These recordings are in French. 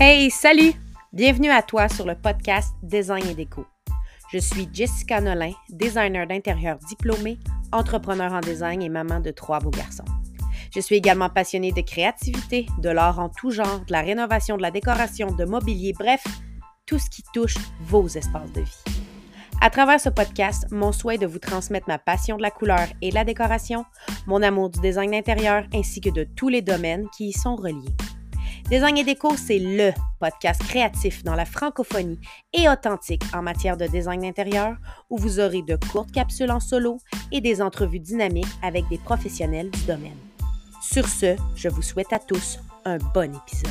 Hey, salut! Bienvenue à toi sur le podcast Design et Déco. Je suis Jessica Nolin, designer d'intérieur diplômée, entrepreneur en design et maman de trois beaux garçons. Je suis également passionnée de créativité, de l'art en tout genre, de la rénovation, de la décoration, de mobilier, bref, tout ce qui touche vos espaces de vie. À travers ce podcast, mon souhait est de vous transmettre ma passion de la couleur et de la décoration, mon amour du design d'intérieur ainsi que de tous les domaines qui y sont reliés. Design et déco, c'est LE podcast créatif dans la francophonie et authentique en matière de design d'intérieur où vous aurez de courtes capsules en solo et des entrevues dynamiques avec des professionnels du domaine. Sur ce, je vous souhaite à tous un bon épisode.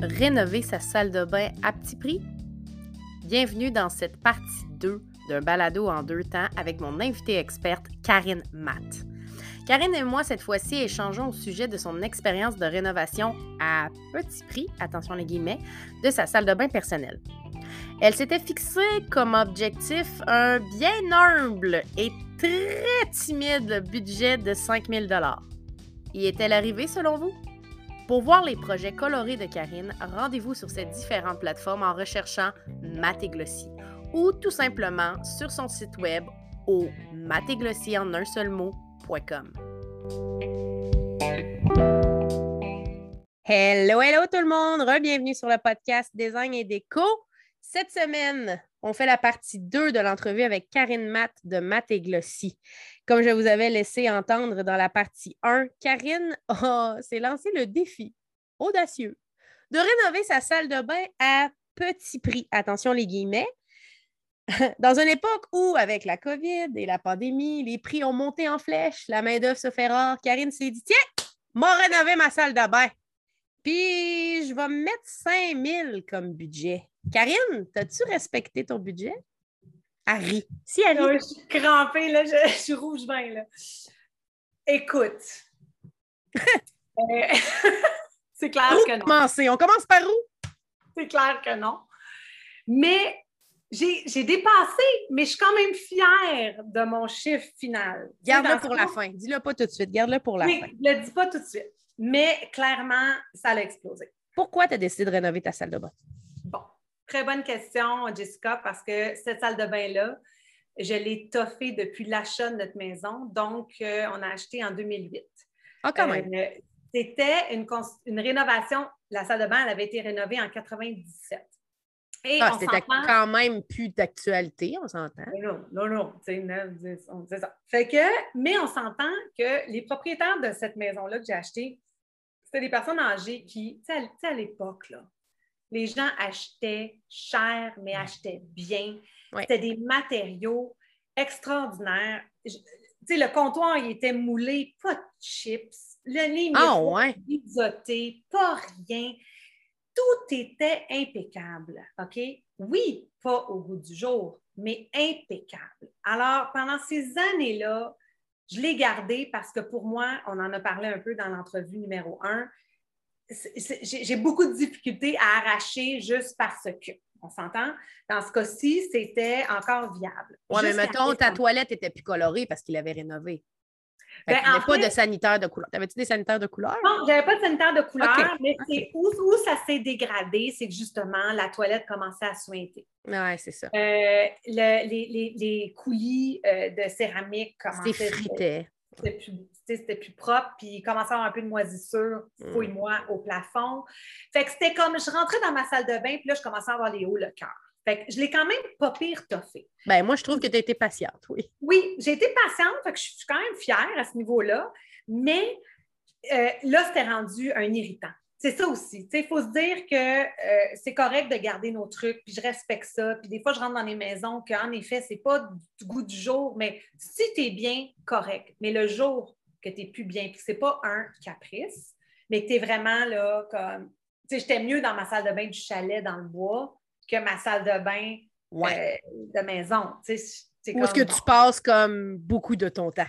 Rénover sa salle de bain à petit prix? Bienvenue dans cette partie 2 d'un balado en deux temps avec mon invitée experte Karine Matt. Karine et moi, cette fois-ci, échangeons au sujet de son expérience de rénovation à petit prix, attention les guillemets, de sa salle de bain personnelle. Elle s'était fixée comme objectif un bien humble et très timide budget de 5000 dollars. Y est-elle arrivée selon vous? Pour voir les projets colorés de Karine, rendez-vous sur ces différentes plateformes en recherchant Matt et Glossy ou tout simplement sur son site web au matéglossi en un seul mot.com. Hello, hello tout le monde! Bienvenue sur le podcast Design et Déco. Cette semaine, on fait la partie 2 de l'entrevue avec Karine Matt de Matt et Glossy. Comme je vous avais laissé entendre dans la partie 1, Karine s'est lancé le défi audacieux de rénover sa salle de bain à petit prix. Attention les guillemets, dans une époque où, avec la COVID et la pandémie, les prix ont monté en flèche, la main-d'œuvre se fait rare, Karine s'est dit Tiens, m'a rénové ma salle de bain. Puis, je vais me mettre 5 000 comme budget. Karine, as-tu respecté ton budget? Harry. Si Harry. je suis crampée, là, je, suis rouge vin, là. Écoute. Euh, c'est clair que non. Commencer? On commence par où? C'est clair que non. Mais j'ai dépassé, mais je suis quand même fière de mon chiffre final. Garde-le pour la fin. Dis-le pas tout de suite. Garde-le pour la oui, fin. Ne le dis pas tout de suite. Mais clairement, ça a explosé. Pourquoi tu as décidé de rénover ta salle de bain? Bon, très bonne question, Jessica, parce que cette salle de bain-là, je l'ai toffée depuis l'achat de notre maison. Donc, euh, on a acheté en 2008. Ah, quand même. Euh, c'était une, une rénovation. La salle de bain, elle avait été rénovée en 97. Ah, c'était quand même plus d'actualité, on s'entend. Non, non, non, c'est ça. Fait que, mais on s'entend que les propriétaires de cette maison-là que j'ai achetée, c'était des personnes âgées qui, tu sais, à l'époque, là, les gens achetaient cher, mais achetaient bien. C'était des matériaux extraordinaires. Tu sais, le comptoir, il était moulé, pas de chips. Le lit, ah, ouais. pas rien tout était impeccable, OK? Oui, pas au goût du jour, mais impeccable. Alors, pendant ces années-là, je l'ai gardé parce que pour moi, on en a parlé un peu dans l'entrevue numéro un, j'ai beaucoup de difficultés à arracher juste parce que. On s'entend? Dans ce cas-ci, c'était encore viable. Oui, mais mettons, ta toilette était plus colorée parce qu'il avait rénové. Ben, n'y pas de sanitaire de couleur. T'avais-tu des sanitaires de couleur? Non, j'avais pas de sanitaire de couleur, mais c'est où, ça s'est dégradé, c'est que justement, la toilette commençait à sointer. Oui, c'est ça. Euh, les, coulis euh, de céramique commençaient à C'était plus, propre, puis il commençait à avoir un peu de moisissure, mm. fouille-moi, au plafond. Fait que c'était comme, je rentrais dans ma salle de bain, puis là, je commençais à avoir les hauts le cœur. Fait que je l'ai quand même pas pire toffé. Ben, moi, je trouve que tu as été patiente, oui. Oui, j'ai été patiente, fait que je suis quand même fière à ce niveau-là. Mais euh, là, c'était rendu un irritant. C'est ça aussi. Il faut se dire que euh, c'est correct de garder nos trucs, puis je respecte ça. Puis des fois, je rentre dans les maisons qu'en effet, c'est pas du goût du jour, mais si tu es bien, correct. Mais le jour que tu n'es plus bien, puis c'est pas un caprice, mais que tu es vraiment là comme. Tu sais, j'étais mieux dans ma salle de bain du chalet dans le bois que ma salle de bain euh, de maison. Où est-ce que tu passes comme beaucoup de ton temps?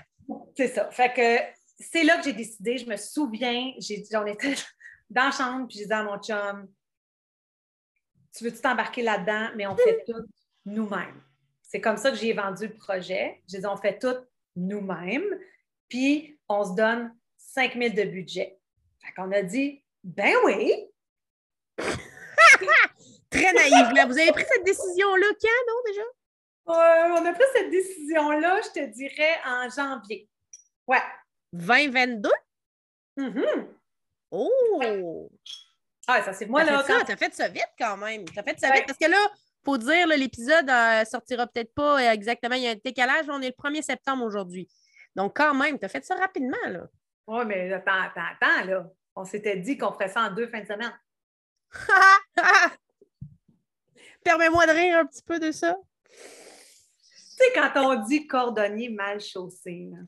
C'est ça. Fait que c'est là que j'ai décidé. Je me souviens, j'en étais dans la chambre, puis j'ai dit à mon chum, tu veux-tu t'embarquer là-dedans, mais on fait tout nous-mêmes. C'est comme ça que j'ai vendu le projet. J'ai dit, on fait tout nous-mêmes, puis on se donne 5 000 de budget. Fait qu'on a dit, ben oui. Très naïve, là. Vous avez pris cette décision-là quand, non, déjà? Euh, on a pris cette décision-là, je te dirais, en janvier. Ouais. 2022? Mm Oh! Ah, ça, c'est moi, là. fait ça, t'as fait ça vite quand même. T'as fait ça Ouais. vite parce que là, faut dire, l'épisode euh, sortira peut-être pas euh, exactement. Il y a un décalage. On est le 1er septembre aujourd'hui. Donc, quand même, t'as fait ça rapidement, là. Oui, mais attends, attends, attends, là. On s'était dit qu'on ferait ça en deux fins de semaine. Permets-moi de rire un petit peu de ça? Tu sais, quand on dit cordonnier mal chaussé, là,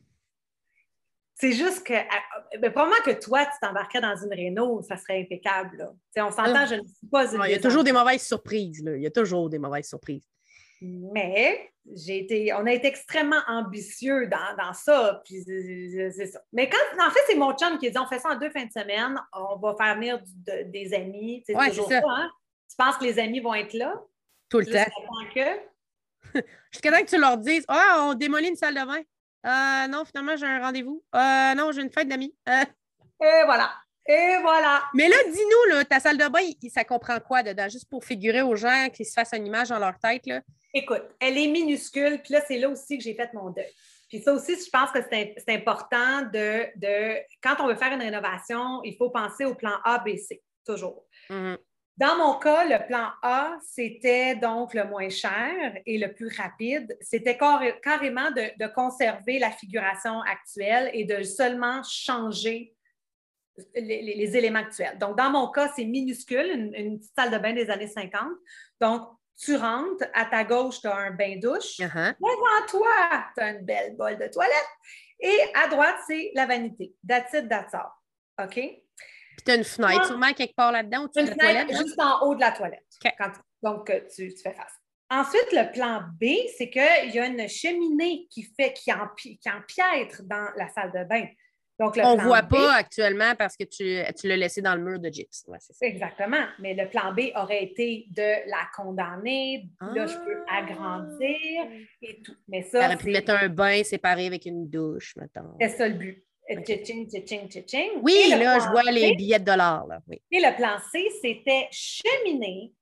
c'est juste que, ah, ben, probablement que toi, tu t'embarquerais dans une Renault, ça serait impeccable. Là. On s'entend, je ne suis pas une il y a toujours des mauvaises surprises, là. Il y a toujours des mauvaises surprises. Mais j'ai été, on a été extrêmement ambitieux dans, dans ça. Puis c'est c'est ça. Mais quand, en fait, c'est mon chum qui a dit on fait ça en deux fins de semaine, on va faire venir du- de- des amis. C'est Ouais, toujours c'est ça. ça. hein? Tu penses que les amis vont être là? Tout le temps. que? Jusqu'à temps que tu leur dises Ah, on démolit une salle de bain. Euh, non, finalement, j'ai un rendez-vous. Euh, non, j'ai une fête d'amis. Euh, Et voilà. Et voilà. Mais là, dis-nous, ta salle de bain, ça comprend quoi dedans? Juste pour figurer aux gens qu'ils se fassent une image dans leur tête. Là. Écoute, elle est minuscule, puis là, c'est là aussi que j'ai fait mon deuil. Puis ça aussi, je pense que c'est im- c'est important de, de, quand on veut faire une rénovation, il faut penser au plan A, B, C, toujours. Mhm. Dans mon cas, le plan A, c'était donc le moins cher et le plus rapide. C'était carré- carrément de, de conserver la figuration actuelle et de seulement changer les, les- les éléments actuels. Donc, dans mon cas, c'est minuscule, une, une petite salle de bain des années 50. Donc, tu rentres, à ta gauche, tu as un bain-douche. Uh-huh. Devant toi, tu as une belle bolle de toilette. Et à droite, c'est la vanité. That's it, that's all. OK? Puis tu as une fenêtre, Ah. sûrement quelque part là-dedans, Une fenêtre toilette. juste en haut de la toilette. OK. Quand tu- donc, tu, tu fais face. Ensuite, le plan B, c'est qu'il y a une cheminée qui, fait, qui, empi- qui empiètre dans la salle de bain. Donc, le On ne voit B- pas actuellement parce que tu, tu l'as laissé dans le mur de gyps. Ouais, c'est ça. Exactement. Mais le plan B aurait été de la condamner. Là, je peux Ah. agrandir et tout. Mais Tu ça, aurais pu mettre un bain séparé avec une douche, mettons. c'est ça le but. Ok. Tching, tching, tching. Oui, Et là, je vois C, les billets de dollars. Là. Oui. Et le plan C, c'était cheminer,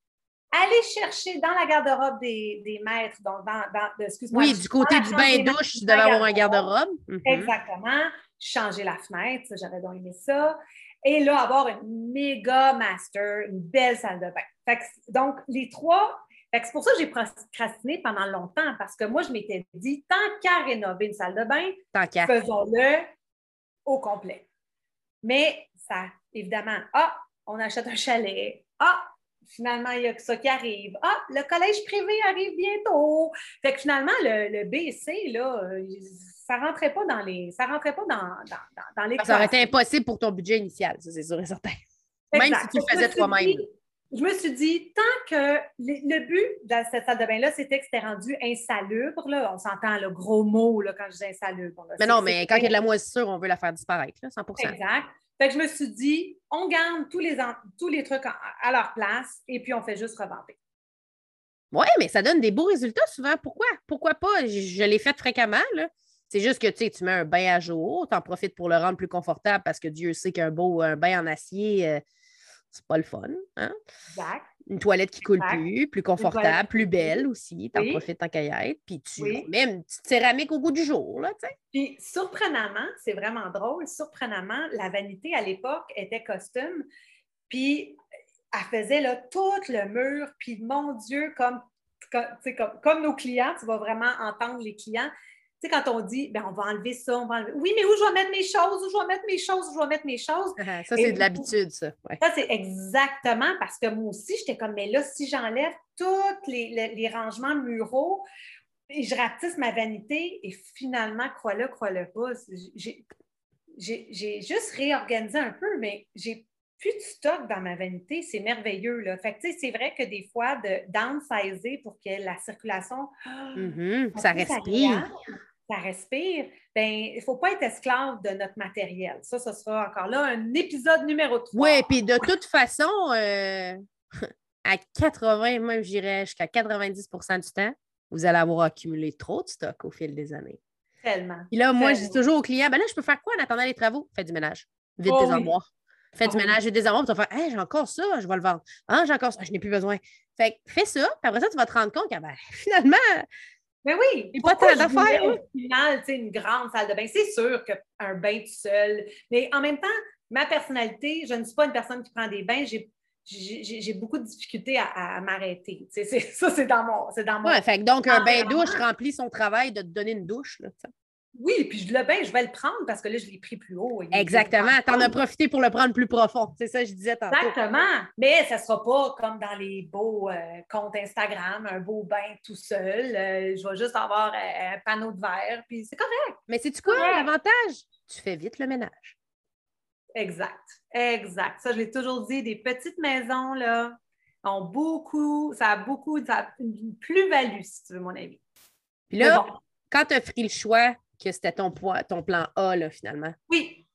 aller chercher dans la garde-robe des, des maîtres, donc dans, dans excuse-moi, Oui, du côté du bain-douche, maîtres, tu devais avoir un garde-robe. Mhm. Exactement. Changer la fenêtre, j'aurais donc aimé ça. Et là, avoir une méga master, une belle salle de bain. Fait que- donc, les trois, c'est pour ça que j'ai procrastiné pendant longtemps, parce que moi, je m'étais dit, tant qu'à rénover une salle de bain, faisons-le au complet. Mais ça, évidemment, ah, on achète un chalet. Ah, finalement, il y a que ça qui arrive. Ah, le collège privé arrive bientôt. Fait que finalement, le, le B et C, là, euh, ça rentrait pas dans les. Ça rentrait pas dans, dans, dans, dans les Ça aurait été impossible pour ton budget initial, ça, c'est sûr et certain. Même si tu le faisais toi-même. Je me suis dit, tant que le, but de cette salle de bain-là, c'était que c'était rendu insalubre. Là. On s'entend le gros mot là, quand je dis insalubre. là. Mais non, mais quand il y a de la moisissure, on veut la faire disparaître, là, 100 Exact. Fait que je me suis dit, on garde tous les, tous les trucs en- à leur place et puis on fait juste revamper. Oui, mais ça donne des beaux résultats souvent. Pourquoi? Pourquoi pas? Je, je l'ai fait fréquemment. là. C'est juste que tu mets un bain à jour, tu en profites pour le rendre plus confortable parce que Dieu sait qu'un beau un bain en acier, euh, c'est pas le fun. hein? Exact. Une toilette qui coule Exact. plus, plus confortable, plus belle aussi. Tu en Oui. profites en caillette. Puis tu Oui. mets une petite céramique au goût du jour. Là, tu sais. Puis surprenamment, c'est vraiment drôle, surprenamment, la vanité à l'époque était costume. Puis elle faisait là, tout le mur. Puis mon Dieu, comme, comme, comme nos clients, tu vas vraiment entendre les clients. Tu sais, quand on dit, ben, on va enlever ça, on va enlever. Oui, mais où je vais mettre mes choses, où je vais mettre mes choses, où je vais mettre mes choses? Ah, Ça, Et c'est de l'habitude, ça. Ouais. Ça, c'est exactement parce que moi aussi, j'étais comme, mais là, si j'enlève tous les, les- les rangements muraux et je rapetisse ma vanité, et finalement, crois-le, crois-le pas, j'ai juste réorganisé un peu, mais j'ai plus de stock dans ma vanité. C'est merveilleux. Là. Fait que, tu sais, c'est vrai que des fois, de downsizer pour que la circulation Mhm, soit Ça respire. agréable, ça respire, ben il ne faut pas être esclave de notre matériel. Ça, ce sera encore là un épisode numéro 3. Oui, puis de toute façon, euh, à 80, même je dirais jusqu'à 90% du temps, vous allez avoir accumulé trop de stock au fil des années. Tellement. Puis là, moi, je dis toujours aux clients, ben là, je peux faire quoi en attendant les travaux? Fais du ménage. Vite Oh oui. armoires. Fais du Oh ménage et des puis tu vas faire, hey, j'ai encore ça, je vais le vendre. Ah, j'ai encore ça, je n'ai plus besoin. Fait que fais ça, puis après ça, tu vas te rendre compte que ben, finalement, Mais oui, Et pas tant d'affaires, hein? Au final, tu sais, une grande salle de bain? C'est sûr qu'un bain tout seul. Mais en même temps, ma personnalité, je ne suis pas une personne qui prend des bains. J'ai j'ai- beaucoup de difficultés à, m'arrêter. Ça, c'est dans mon. C'est dans mon... ouais, fait que donc un bain douche remplit son travail de te donner une douche. là. Oui, puis je- le bain, je vais le prendre parce que là, je l'ai pris plus haut. Exactement. Tu en as profité pour le prendre plus profond. C'est ça que je disais tantôt. Exactement. Mais ça ne sera pas comme dans les beaux euh, comptes Instagram, un beau bain tout seul. Euh, je vais juste avoir euh, un panneau de verre, puis c'est correct. Mais c'est-tu quoi? Ouais. l'avantage? Tu fais vite le ménage. Exact. Exact. Ça, je l'ai toujours dit, des petites maisons, là, ont beaucoup, ça a beaucoup, ça a une plus-value, si tu veux, mon avis. Puis là, bon, quand tu as pris le choix que c'était ton, ton plan A, là, finalement, oui,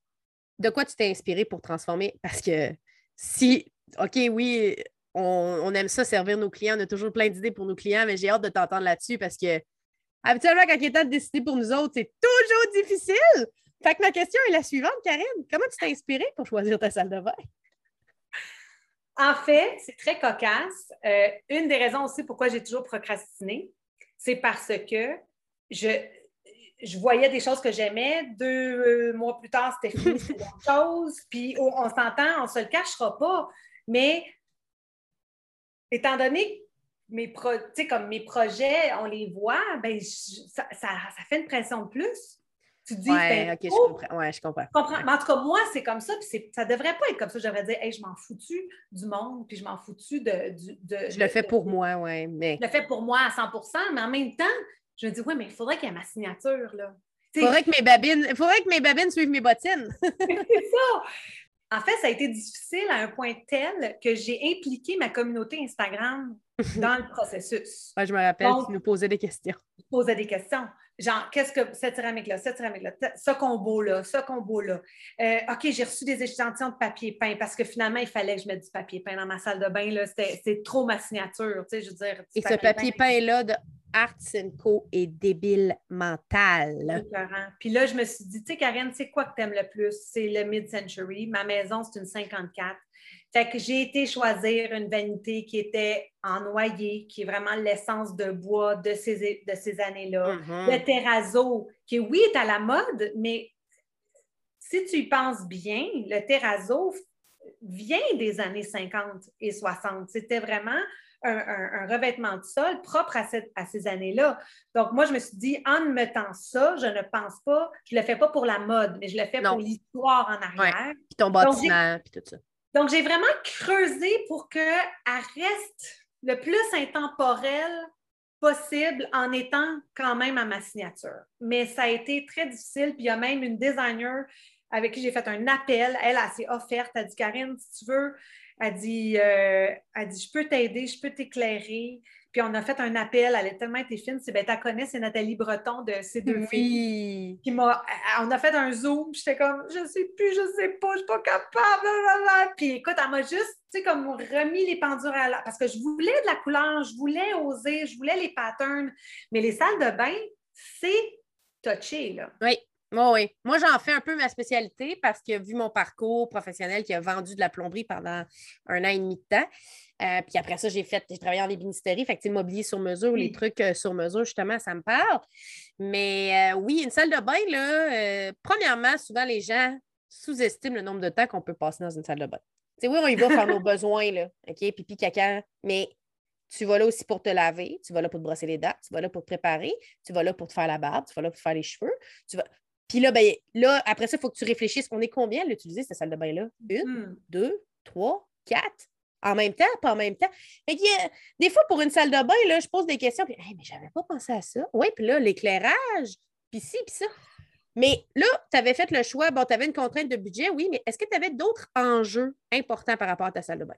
de quoi tu t'es inspiré pour transformer? Parce que si, OK, oui, on, on aime ça servir nos clients, on a toujours plein d'idées pour nos clients, mais j'ai hâte de t'entendre là-dessus parce que habituellement, quand il est temps de décider pour nous autres, c'est toujours difficile. Fait que ma question est la suivante, Karine. Comment tu t'es inspirée pour choisir ta salle de bain? En fait, c'est très cocasse. Euh, une des raisons aussi pourquoi j'ai toujours procrastiné, c'est parce que je, je voyais des choses que j'aimais. Deux euh, mois plus tard, c'était fini, c'était autre chose. Puis oh, on s'entend, on ne se le cachera pas. Mais étant donné que mes, pro- comme mes projets, on les voit, ben, je- ça, ça- ça fait une pression de plus. Tu te dis, Ouais, ben, OK, je oh, comprends. Ouais, je comprends. comprends. Mais en tout cas, moi, c'est comme ça, puis ça devrait pas être comme ça. Je devrais dire, hey, je m'en fous-tu du monde, puis je m'en fous-tu de. Je le fais de- pour moi, ouais, mais Je le fais pour moi à 100 mais en même temps, je me dis, oui, mais il faudrait qu'il y ait ma signature, là. Sais, faudrait que mes babines, faudrait que mes babines suivent mes bottines. c'est ça. En fait, ça a été difficile à un point tel que j'ai impliqué ma communauté Instagram dans le processus. Ouais, je me rappelle, Donc- tu nous posais des questions. Je posais des questions. Genre, qu'est-ce que cette céramique-là, cette céramique-là, ce combo-là, ce combo-là. Euh, OK, j'ai reçu des échantillons de papier peint parce que finalement, il fallait que je mette du papier peint dans ma salle de bain. c'était trop ma signature. Tu sais, je veux dire, Et ce papier peint-là de Arts Co est débile mental. Puis là, je me suis dit, tu sais, Karine, c'est quoi que tu aimes le plus? C'est le mid-century. Ma maison, c'est une 54. Fait que j'ai été choisir une vanité qui était en noyer, qui est vraiment l'essence de bois de ces, de ces années-là. Mhm. Le terrazzo, qui, oui, est à la mode, mais si tu y penses bien, le terrazzo vient des années 50 et 60. C'était vraiment un, un- un revêtement de sol propre à, cette- à ces années-là. Donc, moi, je me suis dit, en mettant ça, je ne pense pas, je ne le fais pas pour la mode, mais je le fais Non. pour l'histoire en arrière. Puis ton bâtiment, puis tout ça. Donc, j'ai vraiment creusé pour qu'elle reste le plus intemporelle possible en étant quand même à ma signature. Mais ça a été très difficile. Puis il y a même une designer avec qui j'ai fait un appel. Elle, elle s'est offerte. Elle a dit Karine, si tu veux, elle dit, euh, elle dit Je peux t'aider, je peux t'éclairer. Puis on a fait un appel. Elle a tellement été fine. C'est ben, tu la connais, c'est Nathalie Breton de ces deux filles Oui. qui m'a. On a fait un zoom, puis j'étais comme, je sais plus, je sais pas, je suis pas capable. blablabla. Puis écoute, elle m'a juste, tu sais, comme remis les pendules à la. Parce que je voulais de la couleur, je voulais oser, je voulais les patterns. Mais les salles de bain, c'est touché, là. Oui. Oui, oui. Moi, j'en fais un peu ma spécialité parce que vu mon parcours professionnel qui a vendu de la plomberie pendant un an et demi de temps, euh, puis après ça, j'ai fait, j'ai travaillé en ébénisterie, fait que tu sais, le mobilier sur mesure, les trucs euh, sur mesure, justement, ça me parle. Mais euh, oui, une salle de bain, là, premièrement, souvent les gens sous-estiment le nombre de temps qu'on peut passer dans une salle de bain. Tu sais, oui, on y va faire nos besoins, là, OK, pipi, caca, mais tu vas là aussi pour te laver, tu vas là pour te brosser les dents, tu vas là pour te préparer, tu vas là pour te faire la barbe, tu vas là pour te faire les cheveux, tu vas... Puis là, ben, là, après ça, il faut que tu réfléchisses. On est combien à l'utiliser, cette salle de bain-là? Une, Hmm. deux, trois, quatre? En même temps, pas en même temps. Fait qu'il y a- des fois, pour une salle de bain, là, je pose des questions, puis Hey, mais j'avais pas pensé à ça. Oui, puis là, l'éclairage, puis ci, puis ça. Mais là, tu avais fait le choix, bon, tu avais une contrainte de budget, oui, mais est-ce que tu avais d'autres enjeux importants par rapport à ta salle de bain?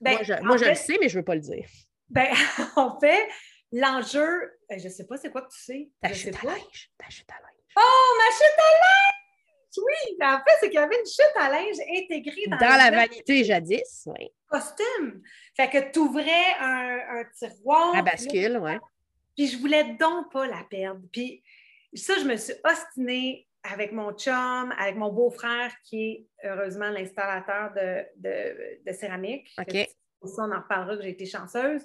Ben, moi, je, en moi, je fait- le sais, mais je ne veux pas le dire. Ben, en fait, l'enjeu, euh, je sais pas c'est quoi que tu sais. Ta Je sais chute à linge. Ta chute à linge. Oh, ma chute à linge! Oui, en fait, c'est qu'il y avait une chute à linge intégrée dans, Dans la vanité jadis, oui. costume. Fait que tu ouvrais un, un tiroir. La bascule, oui. Puis je voulais donc pas la perdre. Puis ça, je me suis ostinée avec mon chum, avec mon beau-frère qui est heureusement l'installateur de, céramique. OK. Ça, on en reparlera que j'ai été chanceuse.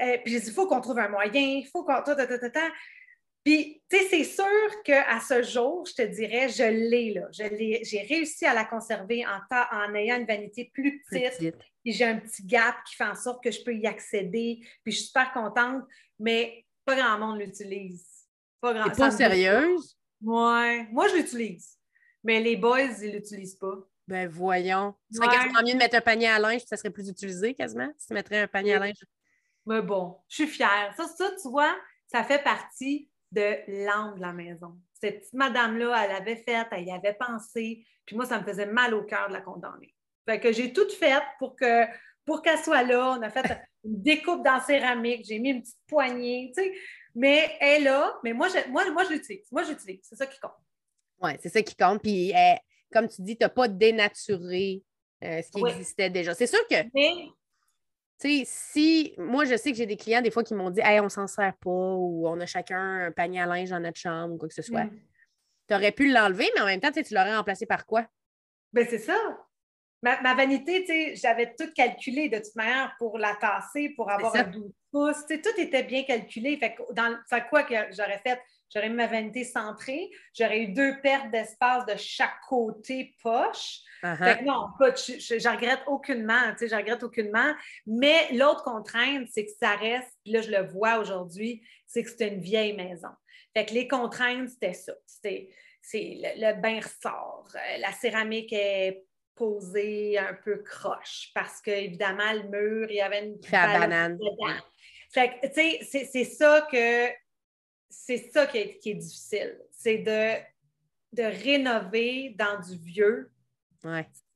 Euh, puis j'ai dit, il faut qu'on trouve un moyen, il faut qu'on. Puis, tu sais, c'est sûr qu'à ce jour, je te dirais, je l'ai là. J'ai réussi à la conserver en, en ayant une vanité plus petite. Puis j'ai un petit gap qui fait en sorte que je peux y accéder. Puis je suis super contente, mais pas grand monde l'utilise. Pas grand pas sérieuse? Ouais. Moi, je l'utilise. Mais les boys, ils l'utilisent pas. Ben voyons. Ce serait quasiment mieux de mettre un panier à linge, ça serait plus utilisé quasiment, si tu mettrais un panier à linge. Mais bon, je suis fière. Ça, ça, tu vois, ça fait partie de l'âme de la maison. Cette petite madame-là, elle avait fait, elle y avait pensé, puis moi, ça me faisait mal au cœur de la condamner. Fait que j'ai tout fait pour que pour qu'elle soit là. On a fait une découpe dans céramique, j'ai mis une petite poignée, tu sais. Mais elle est là, mais moi, je, moi, moi, je l'utilise. Moi, j'utilise. C'est ça qui compte. Oui, c'est ça qui compte. Puis, eh, comme tu dis, tu n'as pas dénaturé euh, ce qui existait déjà. C'est sûr que sais, si moi, je sais que j'ai des clients des fois qui m'ont dit Hey, on s'en sert pas ou on a chacun un panier à linge dans notre chambre ou quoi que ce soit. Mm. Tu aurais pu l'enlever, mais en même temps, tu l'aurais remplacé par quoi? Ben, c'est ça. Ma, ma vanité, tu sais, j'avais tout calculé de toute manière pour la tasser, pour avoir un 12 pouces. tout était bien calculé. Fait que dans, fait quoi que j'aurais fait? J'aurais mis ma vanité centrée, j'aurais eu deux pertes d'espace de chaque côté poche. Uh-huh. non, je, regrette aucunement, tu sais, je regrette aucunement. Mais l'autre contrainte, c'est que ça reste, puis là, je le vois aujourd'hui, c'est que c'est une vieille maison. Fait que les contraintes, c'était ça. C'était le, bain ressort, euh, la céramique est posée un peu croche parce qu'évidemment, le mur, il y avait une banane. Fait que, tu sais, c'est ça que c'est ça qui est, qui est difficile. C'est de, de rénover dans du vieux.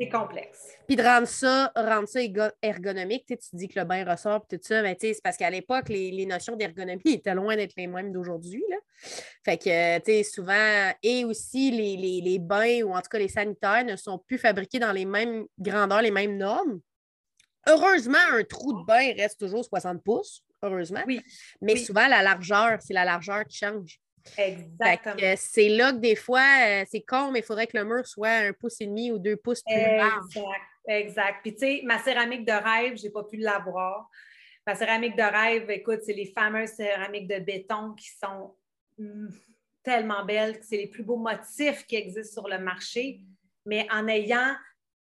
C'est complexe. Puis de rendre ça, rendre ça ergonomique, tu, dis que le bain ressort, tout ça, mais c'est parce qu'à l'époque, les, notions d'ergonomie étaient loin d'être les mêmes d'aujourd'hui. Fait que, tu sais, souvent, et aussi les, les, bains, ou en tout cas les sanitaires, ne sont plus fabriqués dans les mêmes grandeurs, les mêmes normes. Heureusement, un trou de bain reste toujours 60 pouces heureusement. Oui. Mais souvent, la largeur, c'est la largeur qui change. Exactement. C'est là que des fois, euh, c'est con, mais il faudrait que le mur soit un pouce et demi ou deux pouces plus large. Exact. Puis, tu sais, ma céramique de rêve, je n'ai pas pu l'avoir. Ma céramique de rêve, écoute, c'est les fameuses céramiques de béton qui sont hmm, tellement belles, c'est les plus beaux motifs qui existent sur le marché, mais en ayant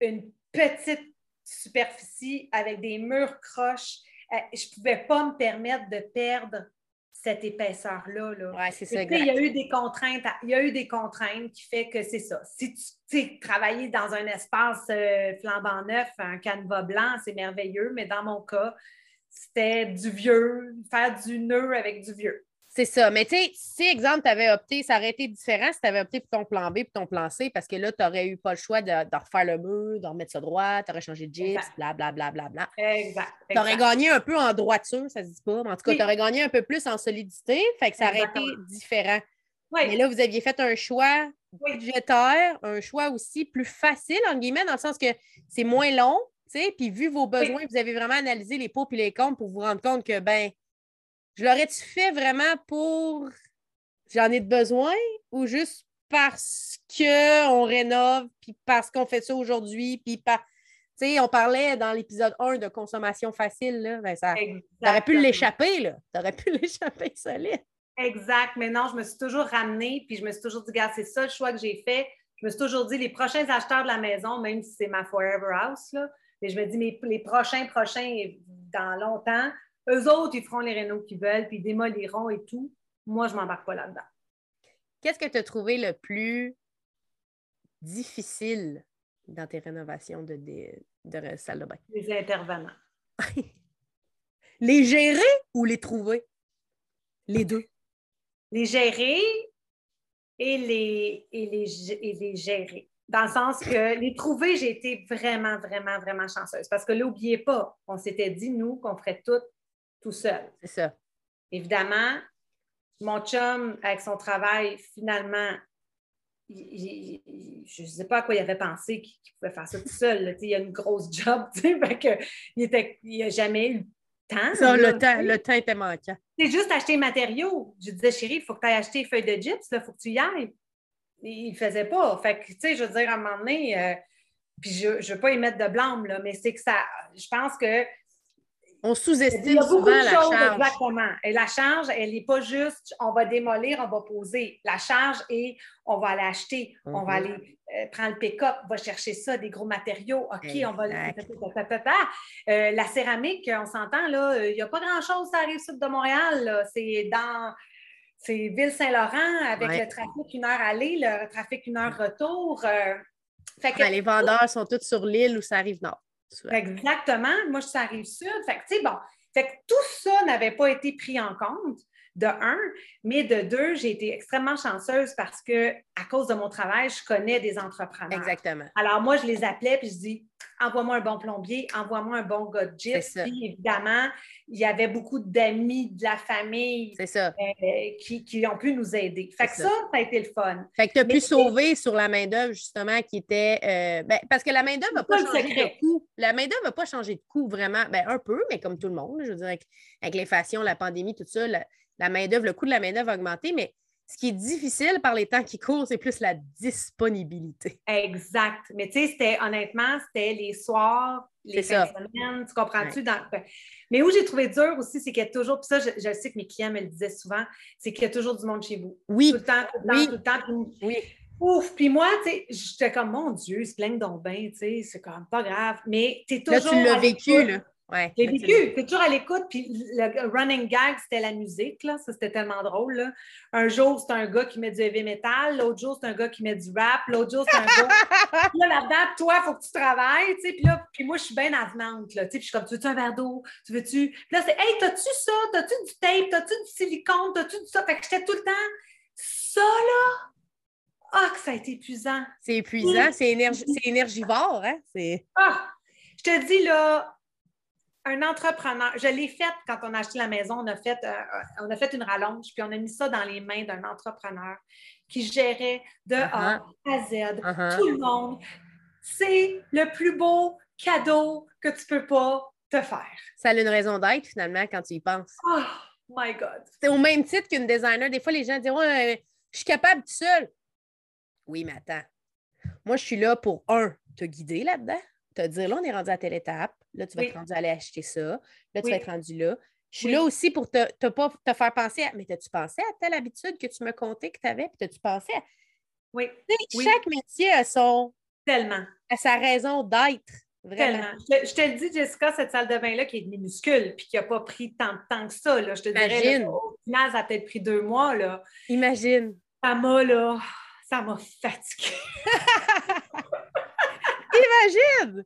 une petite superficie avec des murs croches euh, je ne pouvais pas me permettre de perdre cette épaisseur-là. Là. c'est ça. Il y a eu des contraintes, il y a eu des contraintes qui fait que c'est ça. Si tu travailles dans un espace euh, flambant neuf, un canevas blanc, c'est merveilleux, mais dans mon cas, c'était du vieux, faire du nœud avec du vieux. C'est ça. Mais tu sais, si, exemple, tu avais opté, ça aurait été différent si tu avais opté pour ton plan B et ton plan C, parce que là, tu n'aurais eu pas le choix de, refaire le mur, de remettre ça droit, tu aurais changé de gyps, blablabla. Bla, bla, bla, exact. Tu aurais gagné un peu en droiture, ça se dit pas, mais en tout cas, tu aurais gagné un peu plus en solidité, fait que ça aurait été différent. Mais là, vous aviez fait un choix budgétaire, un choix aussi plus facile, en guillemets, dans le sens que c'est moins long, tu sais, puis vu vos besoins, vous avez vraiment analysé les pots et les comptes pour vous rendre compte que, ben, je l'aurais-tu fait vraiment pour j'en ai besoin ou juste parce qu'on rénove, puis parce qu'on fait ça aujourd'hui, puis par. Tu sais, on parlait dans l'épisode 1 de consommation facile, là. Ben ça, t'aurais pu l'échapper, là. T'aurais pu l'échapper solide. Exact. Mais non, je me suis toujours ramenée, puis je me suis toujours dit, regarde, c'est ça le choix que j'ai fait. Je me suis toujours dit, les prochains acheteurs de la maison, même si c'est ma Forever House, là, mais je me dis, mais les prochains, prochains, dans longtemps, eux autres, ils feront les rénaux qu'ils veulent, puis ils démoliront et tout. Moi, je ne m'embarque pas là-dedans. Qu'est-ce que tu as trouvé le plus difficile dans tes rénovations de, de, salle de bain? Les intervenants. les gérer ou les trouver? Les deux. Les gérer et les, et les, et les gérer. Dans le sens que les trouver, j'ai été vraiment, vraiment, vraiment chanceuse. Parce que là, n'oubliez pas, on s'était dit, nous, qu'on ferait tout tout seul. C'est ça. Évidemment, mon chum, avec son travail, finalement, je ne sais pas à quoi il avait pensé qu'il pouvait faire ça tout seul. il a une grosse job, que, il n'a jamais eu temps. Ça, là, le, temps, le temps était manquant. C'est juste acheter les matériaux. Je disais, chérie, il faut que tu ailles acheter les feuilles de gyps, il faut que tu y ailles. Il ne faisait pas. Fait que, tu sais, je veux dire, à un moment donné, euh, puis je ne veux pas y mettre de blâme, là, mais c'est que ça, je pense que On il sous-estime y a beaucoup souvent de la choses, charge. exactement. Et la charge, elle n'est pas juste on va démolir, on va poser. La charge est on va aller acheter, on va Mhm. aller euh, prendre le pick-up, on va chercher ça, des gros matériaux. OK, on va. Euh, la céramique, on s'entend, là, euh, il n'y a pas grand-chose à rive sud de Montréal. C'est dans. C'est Ville-Saint-Laurent avec Ouais. le trafic une heure aller, le trafic une heure retour. euh, fait que Ben, les vendeurs sont tous sur l'île où ça arrive nord. Exactement. Moi, je suis à Rive-Sud. Fait que, tu sais, bon. Fait que tout ça n'avait pas été pris en compte, de un, mais de deux, j'ai été extrêmement chanceuse parce que, à cause de mon travail, je connais des entrepreneurs. Exactement. Alors, moi, je les appelais puis je dis envoie-moi un bon plombier, envoie-moi un bon gars de. Puis, évidemment, il y avait beaucoup d'amis de la famille ça. euh, qui, qui ont pu nous aider. Fait que ça, ça. ça a été le fun. Fait que tu as Mais- pu sauver sur la main-d'œuvre, justement, qui était. euh, ben, parce que la main-d'œuvre n'a pas le changé secret. de coût. La main-d'œuvre n'a pas changé de coût vraiment. Ben, un peu, mais comme tout le monde. Je veux dire, avec, avec l'inflation, la pandémie, tout ça, la, la main-d'œuvre, le coût de la main-d'œuvre a augmenté. Mais ce qui est difficile par les temps qui courent, c'est plus la disponibilité. Exact. Mais tu sais, c'était honnêtement, c'était les soirs, les fins de semaine, tu comprends-tu? Dans... Mais où j'ai trouvé dur aussi, c'est qu'il y a toujours, puis ça, je, je sais que mes clients me le disaient souvent, c'est qu'il y a toujours du monde chez vous. Oui, Tout le temps, tout le temps, Oui. tout le temps. Puis, oui. ouf! Puis moi, tu sais, j'étais comme, mon Dieu, ils se plaignent donc bien, tu sais, c'est quand même pas grave. Mais tu es Là, toujours. tu l'as vécu, là. Ouais, J'ai vécu, t'es toujours à l'écoute, puis le running gag, c'était la musique, là. Ça, c'était tellement drôle, là. Un jour, c'est un gars qui met du heavy metal, l'autre jour, c'est un gars qui met du rap, l'autre jour, c'est un gars... Puis là, là-dedans, toi, il faut que tu travailles, tu sais, puis là, puis moi, je suis bien avenante, là, tu sais, puis je suis comme, tu veux-tu un verre d'eau? Tu veux-tu... Puis là, c'est, hey, t'as-tu ça? T'as-tu du tape? T'as-tu du silicone? T'as-tu du ça? Fait que j'étais tout le temps, ça, là, ah, que ça a été épuisant. C'est épuisant, c'est c'est énergivore, hein? C'est. Ah! Je te dis, là, un entrepreneur, je l'ai fait quand on a acheté la maison, on a fait, euh, on a fait une rallonge, puis on a mis ça dans les mains d'un entrepreneur qui gérait de A à Z Uh-huh. tout le monde. C'est le plus beau cadeau que tu peux pas te faire. Ça a une raison d'être, finalement, quand tu y penses. Oh my God! C'est au même titre qu'une designer. Des fois, les gens disent Ouais, euh, je suis capable tout seul. Oui, mais attends. Moi, je suis là pour, un, te guider là-dedans, te dire là, on est rendu à telle étape. Là, tu vas Oui. être rendu à aller acheter ça. Là, tu Oui. vas être rendu là. Je suis Oui. là aussi pour te, te, pas, te faire penser à Mais t'as-tu pensé à telle habitude que tu me contais que tu avais? Puis t'as-tu pensé à? Oui, Tu sais, Oui. Chaque métier a, son, tellement. a sa raison d'être. Vraiment. Tellement. Je, je te le dis, Jessica, cette salle de bain-là qui est minuscule puis qui n'a pas pris tant de temps que ça. Là, je te dirais, là, Imagine. au final, ça a peut-être pris deux mois. Là. Imagine. Ça m'a, là, ça m'a fatiguée. Imagine!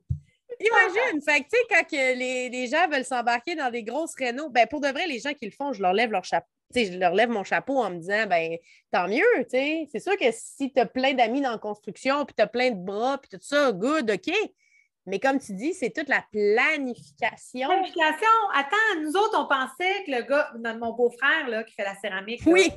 Imagine! Fait que, tu sais, quand que les, les gens veulent s'embarquer dans des grosses rénaux, ben, pour de vrai, les gens qui le font, je leur lève leur chapeau. Tu sais, je leur lève mon chapeau en me disant, ben, tant mieux, tu sais. C'est sûr que si tu as plein d'amis dans la construction, puis tu as plein de bras, puis tout ça, good, OK. Mais comme tu dis, c'est toute la planification. Planification. Attends, nous autres, on pensait que le gars, mon beau-frère là, qui fait la céramique, là, Oui!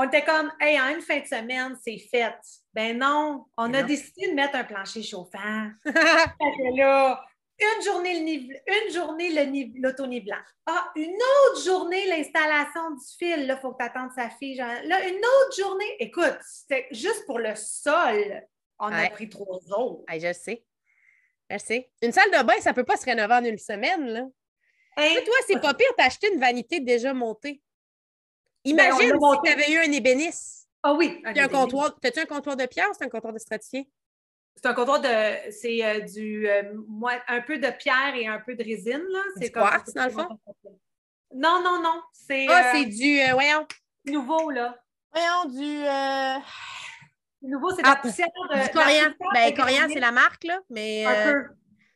On était comme, hey, en une fin de semaine, c'est fait. Ben non, on Mais a non. décidé de mettre un plancher chauffant. Là, une journée le nive- une journée le l'autonivelant. Ah, une autre journée l'installation du fil. Là, il faut que tu attendes sa fille. genre. Là, une autre journée. Écoute, c'était juste pour le sol. On a Ouais. pris trois jours. Hey, je le sais. Je sais. Une salle de bain, ça ne peut pas se rénover en une semaine, là. Hein? Tu sais, toi, c'est pas pire, t'as acheté une vanité déjà montée. Ben, Imagine l'a si tu avais eu un ébéniste. Ah oui. Puis un ébéniste. comptoir. T'as-tu un comptoir de pierre ou c'est un comptoir de stratifié? C'est un comptoir de. C'est euh, du. euh, moi- un peu de pierre et un peu de résine. Là. C'est comme- quartz, dans le fond? Non, non, non. C'est Ah, euh, c'est du. euh, voyons. nouveau, là. Voyons, du. euh, Nouveau, c'est de la Ah, poussière. de- du la corian. poussière Ben, corian, c'est la marque, là. Mais. Un peu.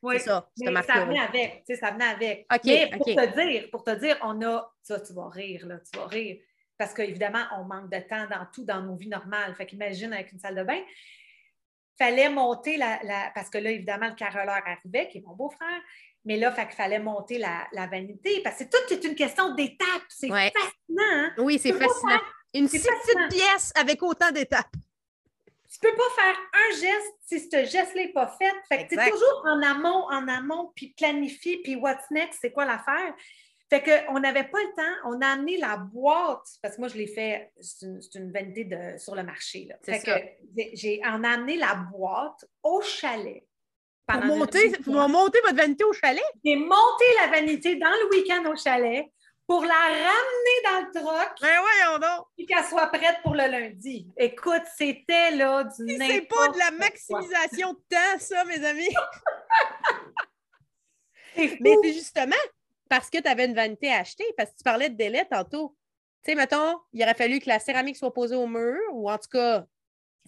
Oui. C'est ça, Mais ça venait avec, tu sais, ça venait avec. OK, Mais pour OK. te dire, pour te dire, on a, ça, tu vas rire, là, tu vas rire. Parce qu'évidemment, on manque de temps dans tout, dans nos vies normales. Fait qu'imagine avec une salle de bain. Fallait monter la, la- parce que là, évidemment, le caroleur arrivait, qui est mon beau-frère. Mais là, fait qu'il fallait monter la, la vanité. Parce que tout est une question d'étapes. C'est Ouais. fascinant, hein? Oui, c'est fascinant. Une si petite pièce avec autant d'étapes. tu peux pas faire un geste si ce geste-là n'est pas fait. Fait que c'est toujours en amont, en amont, puis planifier, puis what's next, c'est quoi l'affaire? Fait qu'on n'avait pas le temps, on a amené la boîte, parce que moi, je l'ai fait, c'est une, vanité de, sur le marché. Là. Fait que j'ai, on a amené la boîte au chalet. Pour monter, pour monter votre vanité au chalet? J'ai monté la vanité dans le week-end au chalet pour la ramener dans le troc. Ben voyons donc! Puis qu'elle soit prête pour le lundi. Écoute, c'était là du C'est pas de la maximisation de temps, ça, mes amis! Mais c'est justement parce que tu avais une vanité à acheter, parce que tu parlais de délai tantôt. Tu sais, mettons, il aurait fallu que la céramique soit posée au mur, ou en tout cas,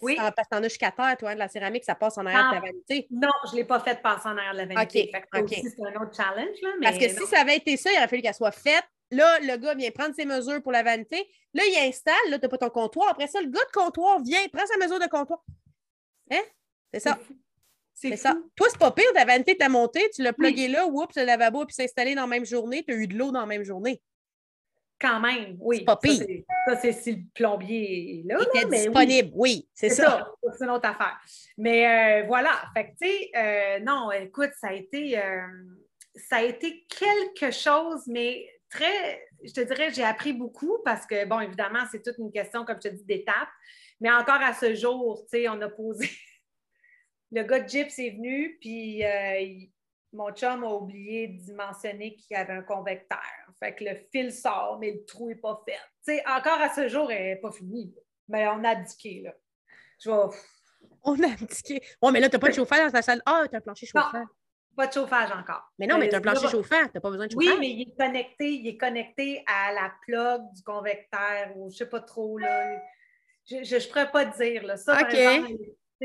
oui. parce que t'en as jusqu'à terre, toi, de la céramique, ça passe en arrière de la vanité. Non, je ne l'ai pas faite passer en arrière de la vanité. OK. C'est un autre challenge. Là, Parce que si ça avait été ça, il aurait fallu qu'elle soit faite Là, le gars vient prendre ses mesures pour la vanité. Là, il installe. Là, tu n'as pas ton comptoir. Après ça, le gars de comptoir vient, prend sa mesure de comptoir. Hein? C'est ça. C'est ça. Toi, c'est pas pire, ta vanité t'a monté, tu l'as plugué là, oups, le lavabo, puis s'est installé dans la même journée, tu as eu de l'eau dans la même journée. Quand même, oui. C'est pas pire. Ça, c'est si le plombier est là. Il était disponible, oui, c'est ça. C'est une autre affaire. Mais euh, voilà, fait que, tu sais, euh, non, écoute, ça a été. Euh, ça a été quelque chose, mais très, je te dirais, j'ai appris beaucoup parce que, bon, évidemment, c'est toute une question, comme je te dis, d'étapes. Mais encore à ce jour, tu sais, on a posé. Le gars de Gyps est venu, puis euh, mon chum a oublié de mentionner qu'il y avait un convecteur. Fait que le fil sort, mais le trou n'est pas fait. Tu sais, encore à ce jour, elle n'est pas finie. Mais on a abdiqué, là. Je On a abdiqué. Oh, mais là, tu n'as pas de chauffeur dans ta salle. Ah, tu as un plancher chauffeur. Pas de chauffage encore. Mais non, mais tu as un plancher chauffant, tu n'as pas besoin de chauffage. Oui, mais il est connecté, il est connecté à la plug du convecteur ou je ne sais pas trop. Là. Je ne pourrais pas te dire. Là. Ça, OK.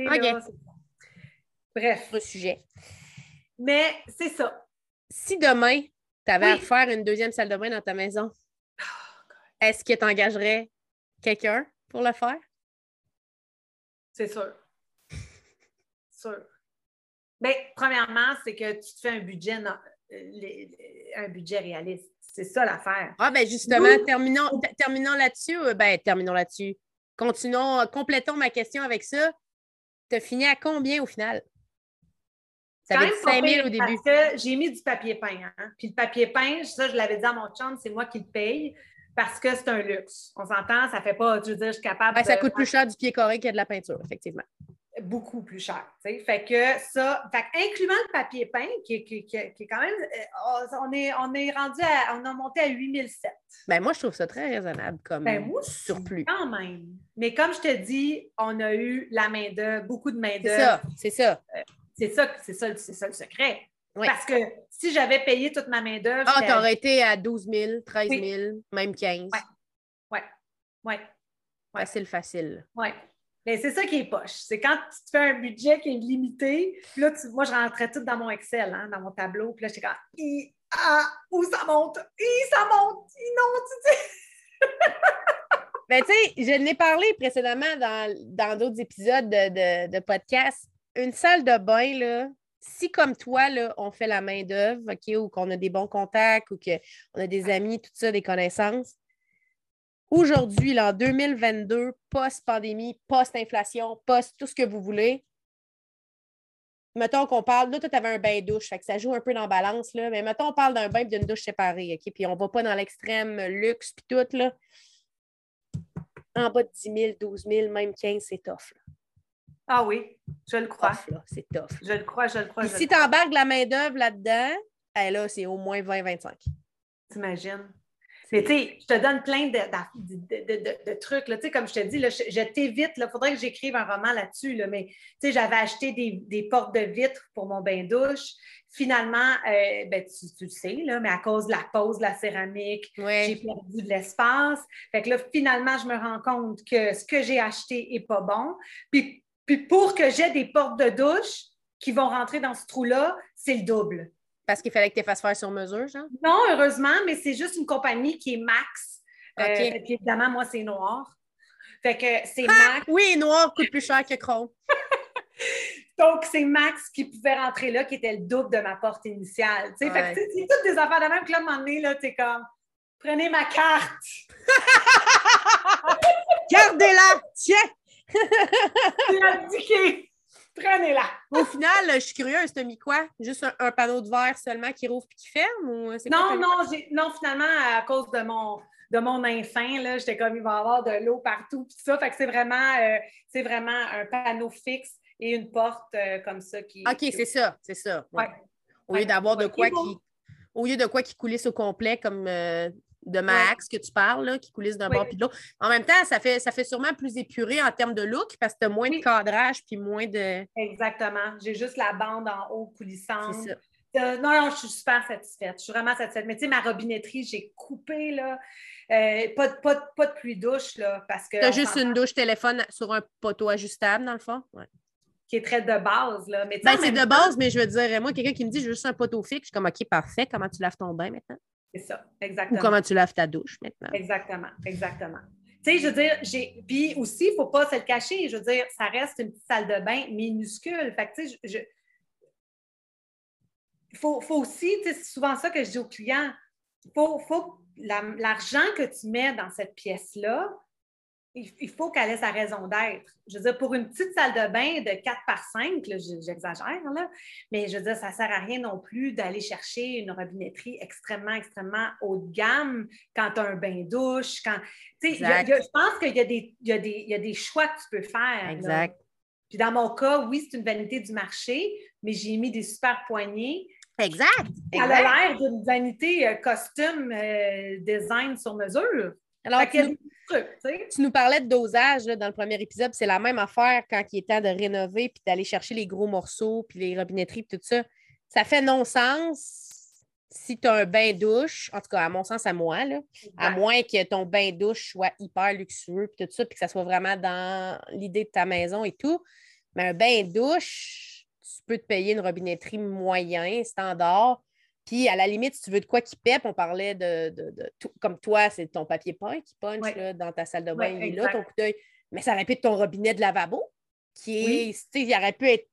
Par exemple, OK. Bref. Le sujet. Mais c'est ça. Si demain, tu avais à faire une deuxième salle de bain dans ta maison, oh, est-ce que tu engagerais quelqu'un pour le faire? C'est sûr. sûr. Bien, premièrement, c'est que tu te fais un budget, euh, un budget réaliste. C'est ça l'affaire. Ah, ben justement, terminons, terminons là-dessus. Euh, ben, terminons là-dessus. Continuons, euh, complétons ma question avec ça. Tu as fini à combien au final? Ça avait 5 000 au début. Parce que j'ai mis du papier peint. Hein? Puis le papier peint, ça, je l'avais dit à mon chum, c'est moi qui le paye parce que c'est un luxe. On s'entend, ça fait pas, je veux dire, je suis capable. Ben, ça coûte plus cher du pied carré que de la peinture, effectivement beaucoup plus cher. Fait que ça, fait incluant le papier peint, qui, est quand même, euh, on est, on est rendu à, on a monté à 8007. Ben moi, je trouve ça très raisonnable comme ben, surplus. Quand même. Mais comme je te dis, on a eu la main-d'œuvre, beaucoup de main-d'œuvre. C'est ça, c'est ça. Euh, c'est ça, c'est ça, le secret. Parce que si j'avais payé toute ma main-d'œuvre. Ah, tu aurais été à 12 000, 13 000, même 15 Oui. Oui. Ouais. Facile, facile. Oui. Mais c'est ça qui est poche. C'est quand tu te fais un budget qui est limité, puis là, moi, je rentrais tout dans mon Excel, hein, dans mon tableau, puis là, j'étais comme, ah, où ça monte? I, ça monte! I, non, tu sais! ben, tu sais, je l'ai parlé précédemment dans d'autres épisodes de, de, podcast. Une salle de bain, là, si comme toi, là, on fait la main-d'œuvre, OK, ou qu'on a des bons contacts, ou qu'on a des amis, tout ça, des connaissances, Aujourd'hui, en 2022, post-pandémie, post-inflation, post tout ce que vous voulez, mettons qu'on parle, là, tu avais un bain-douche, fait que ça joue un peu dans la balance, là, mais mettons, on parle d'un bain et d'une douche séparée, OK? Puis on ne va pas dans l'extrême luxe, puis tout, là. En bas de 10 000, 12 000, même 15, c'est tough, Ah oui, je le crois. C'est tough. Je le crois, je le crois. si tu embarques la main-d'œuvre là-dedans, eh, là, c'est au moins 20-25. T'imagines? Mais tu sais, je te donne plein de, de, trucs. Là. Comme je te dis, là, je, t'évite. Il faudrait que j'écrive un roman là-dessus. Là, mais j'avais acheté des, portes de vitres pour mon bain-douche. Finalement, euh, ben, tu, le sais, là, mais à cause de la pose de la céramique, j'ai perdu de l'espace. Fait que là, finalement, je me rends compte que ce que j'ai acheté n'est pas bon. Puis, puis pour que j'ai des portes de douche qui vont rentrer dans ce trou-là, c'est le double. Parce qu'il fallait que tu fasses faire sur mesure, genre? Non, heureusement, mais c'est juste une compagnie qui est max. Euh, puis évidemment, moi, c'est noir. Fait que c'est Max. Oui, noir coûte plus cher que chrome. Donc, c'est Max qui pouvait rentrer là, qui était le double de ma porte initiale. Fait que c'est toutes des affaires de même. que là, à un moment donné, là, t'es comme, prenez ma carte. Gardez-la! Tiens! Éradiqué! Prenez-la! Au final, je suis curieuse, t'as mis quoi? Juste un, panneau de verre seulement qui rouvre et qui ferme? Ou non, non, non, finalement, à cause de mon, de mon infin, j'étais comme il va y avoir de l'eau partout, puis ça. Fait que c'est vraiment, euh, c'est vraiment un panneau fixe et une porte euh, comme ça qui. OK, c'est ça, c'est ça. Au lieu d'avoir de quoi qui. Au lieu de quoi qui coulisse au complet comme euh, de Max que tu parles, là, qui coulisse d'un bord puis de l'autre. En même temps, ça fait, ça fait sûrement plus épuré en termes de look parce que tu as moins de cadrage puis moins de. Exactement. J'ai juste la bande en haut coulissante. C'est ça. Euh, non, non, je suis super satisfaite. Je suis vraiment satisfaite. Mais tu sais, ma robinetterie, j'ai coupé, là. Euh, pas, de, pas, pas, de pluie douche, là, parce que... Tu as juste une douche téléphone sur un poteau ajustable, dans le fond? Ouais. Qui est très de base, là. Mais ben, c'est de base, mais je veux dire, moi, quelqu'un qui me dit, j'ai juste un poteau fixe, je suis comme, OK, parfait, comment tu laves ton bain maintenant? C'est ça, exactement. Ou comment tu laves ta douche maintenant? Exactement, exactement. Tu sais, je veux dire, j'ai. Puis aussi, il ne faut pas se le cacher. Je veux dire, ça reste une petite salle de bain minuscule. Fait que, tu sais, je, il faut, faut, aussi, c'est souvent ça que je dis aux clients, il faut, faut l'argent que tu mets dans cette pièce-là, il, faut qu'elle ait sa raison d'être. Je veux dire, pour une petite salle de bain de 4 par 5, j'exagère, là, mais je veux dire, ça ne sert à rien non plus d'aller chercher une robinetterie extrêmement, extrêmement haut de gamme quand tu as un bain-douche. Quand, je pense qu'il y, a des, y, a des, y a des choix que tu peux faire. Exact. Puis dans mon cas, oui, c'est une vanité du marché, mais j'ai mis des super poignées. Exact. Elle a l'air d'une vanité euh, costume euh, design sur mesure. Alors, tu nous, parlais de dosage dans le premier épisode, c'est la même affaire quand il est temps de rénover puis d'aller chercher les gros morceaux puis les robinetteries puis tout ça. Ça fait non-sens si tu as un bain-douche, en tout cas, à mon sens, à moi, là, à moins que ton bain-douche soit hyper luxueux puis tout ça, puis que ça soit vraiment dans l'idée de ta maison et tout. Mais un bain-douche, tu peux te payer une robinetterie moyen, standard. Puis, à la limite, si tu veux de quoi qui pèpe, on parlait de, tout, comme toi, c'est ton papier peint qui punch dans ta salle de bain, il est là, ton coup d'œil. Mais ça aurait pu être ton robinet de lavabo, qui est, il aurait pu être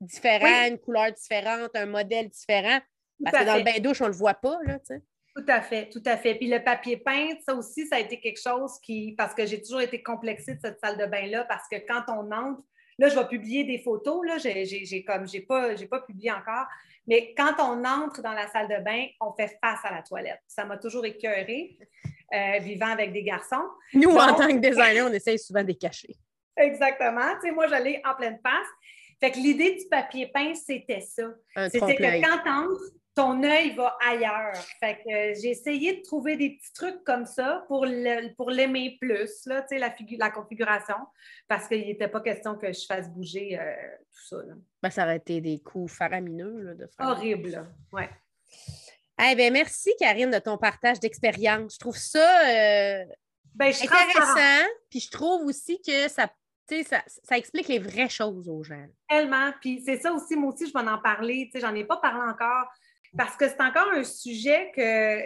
différent, une couleur différente, un modèle différent. parce que dans le bain-douche, on ne le voit pas, là, tu sais. Tout à fait, tout à fait. Puis le papier peint, ça aussi, ça a été quelque chose qui, parce que j'ai toujours été complexée de cette salle de bain-là, parce que quand on entre, Là, je vais publier des photos. Là, j'ai, comme j'ai pas, j'ai pas publié encore. Mais quand on entre dans la salle de bain, on fait face à la toilette. Ça m'a toujours écœurée, euh, vivant avec des garçons. Nous, en tant que designer, on essaye souvent de les cacher. Exactement. Tu sais, moi, j'allais en pleine face. Fait que l'idée du papier peint, c'était ça. C'était que quand tu entres, ton œil va ailleurs. Fait que euh, j'ai essayé de trouver des petits trucs comme ça pour l'aimer plus, là, la, la configuration, parce qu'il n'était pas question que je fasse bouger euh, tout ça. Ben, ça aurait été des coups faramineux de faire. Horrible, oui. Eh bien, merci, Karine, de ton partage d'expérience. Je trouve ça euh, ben, intéressant. Puis je trouve aussi que ça ça, ça, explique les vraies choses aux gens. Tellement. Puis c'est ça aussi, moi aussi, je vais en parler. J'en ai pas parlé encore parce que c'est encore un sujet que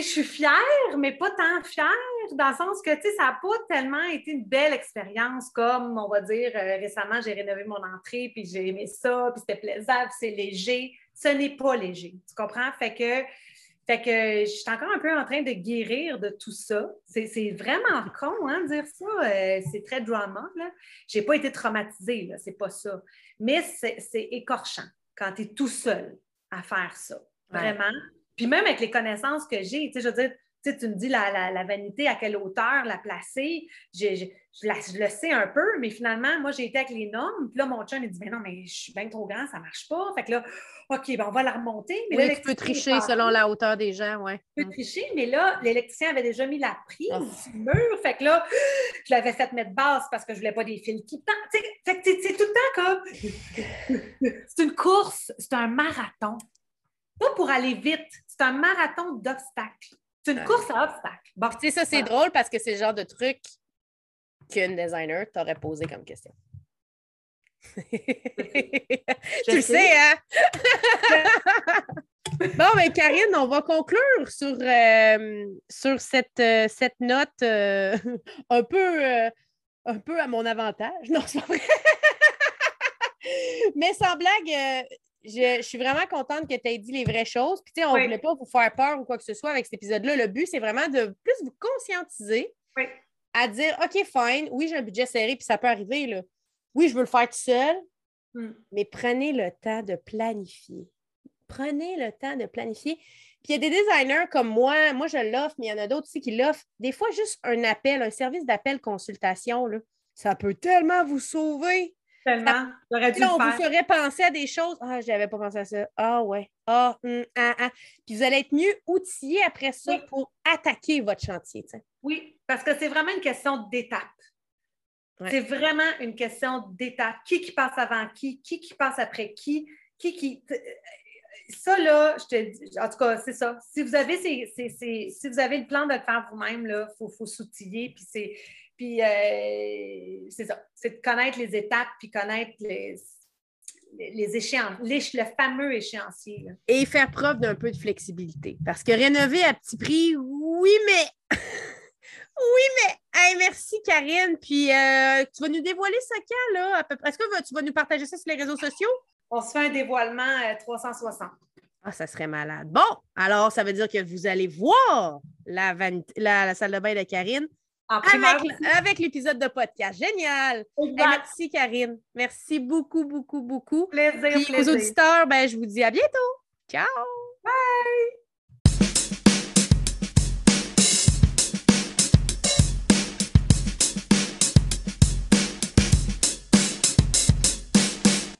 je suis fière, mais pas tant fière, dans le sens que ça n'a pas tellement été une belle expérience comme, on va dire, euh, récemment, j'ai rénové mon entrée, puis j'ai aimé ça, puis c'était plaisant, puis c'est léger. Ce n'est pas léger, tu comprends? Fait que, fait que je suis encore un peu en train de guérir de tout ça. C'est vraiment con, hein, dire ça. Euh, c'est très drama, Je n'ai pas été traumatisée, là, c'est pas ça. Mais c'est écorchant quand tu es tout seul à faire ça. Vraiment. Puis même avec les connaissances que j'ai, tu sais, je veux dire, tu me dis la, vanité, à quelle hauteur la placer. Je, le sais un peu, mais finalement, moi, j'ai été avec les normes. Puis là, mon chum, il dit, mais non, mais je suis bien trop grand, ça ne marche pas. Fait que là, OK, ben, on va la remonter. Mais oui, tu peux tricher selon la hauteur des gens, oui. Tu peux tricher, mais là, l'électricien avait déjà mis la prise oh. du mur. Fait que là, je l'avais fait mettre basse parce que je ne voulais pas des fils qui Fait que c'est tout le temps comme. C'est une course, c'est un marathon. Pas pour aller vite, c'est un marathon d'obstacles. C'est une course à obstacles. Bon, tu sais, ça, c'est drôle parce que c'est le genre de truc qu'une designer t'aurait posé comme question. tu le sais, hein? bon, mais ben, Karine, on va conclure sur, euh, sur cette, euh, cette note euh, un, peu, un peu à mon avantage. Non, c'est pas vrai. mais sans blague, je, suis vraiment contente que tu aies dit les vraies choses. Puis, tu sais, on ne voulait pas vous faire peur ou quoi que ce soit avec cet épisode-là. Le but, c'est vraiment de plus vous conscientiser. à dire OK, fine, oui, j'ai un budget serré, puis ça peut arriver. Là. Oui, je veux le faire tout seul, Hmm. mais prenez le temps de planifier. Prenez le temps de planifier. Puis il y a des designers comme moi, moi je l'offre, mais il y en a d'autres aussi qui l'offrent. Des fois, juste un appel, un service d'appel consultation, là, ça peut tellement vous sauver. Tellement. J'aurais dû Là, on le vous ferait penser à des choses. Ah, j'avais pas pensé à ça. Ah, ouais. Ah, hum, ah, ah. Puis vous allez être mieux outillé après ça Oui. pour attaquer votre chantier. Oui, parce que c'est vraiment une question d'étape. Ouais. C'est vraiment une question d'étape. Qui qui passe avant qui, qui qui passe après qui, qui qui. Ça, là, je te dis, en tout cas, c'est ça. Si vous avez ces, ces- ces- si vous avez le plan de le faire vous-même, il faut, faut s'outiller. Puis c'est. Puis euh, c'est ça. C'est de connaître les étapes, puis connaître les, les, échéances, le fameux échéancier. là. Et faire preuve d'un peu de flexibilité. Parce que rénover à petit prix, oui, mais. oui, mais. Hey, merci, Karine. Puis euh, tu vas nous dévoiler ça quand, là, à peu près? Est-ce que tu vas nous partager ça sur les réseaux sociaux? On se fait un dévoilement euh, 360. Ah, ça serait malade. Bon, alors, ça veut dire que vous allez voir la, la salle de bain de Karine En avec, avec l'épisode de podcast. Génial! Hey, merci, Karine. Merci beaucoup, beaucoup, beaucoup. Plaisir, Puis aux auditeurs, ben, je vous dis à bientôt. Ciao!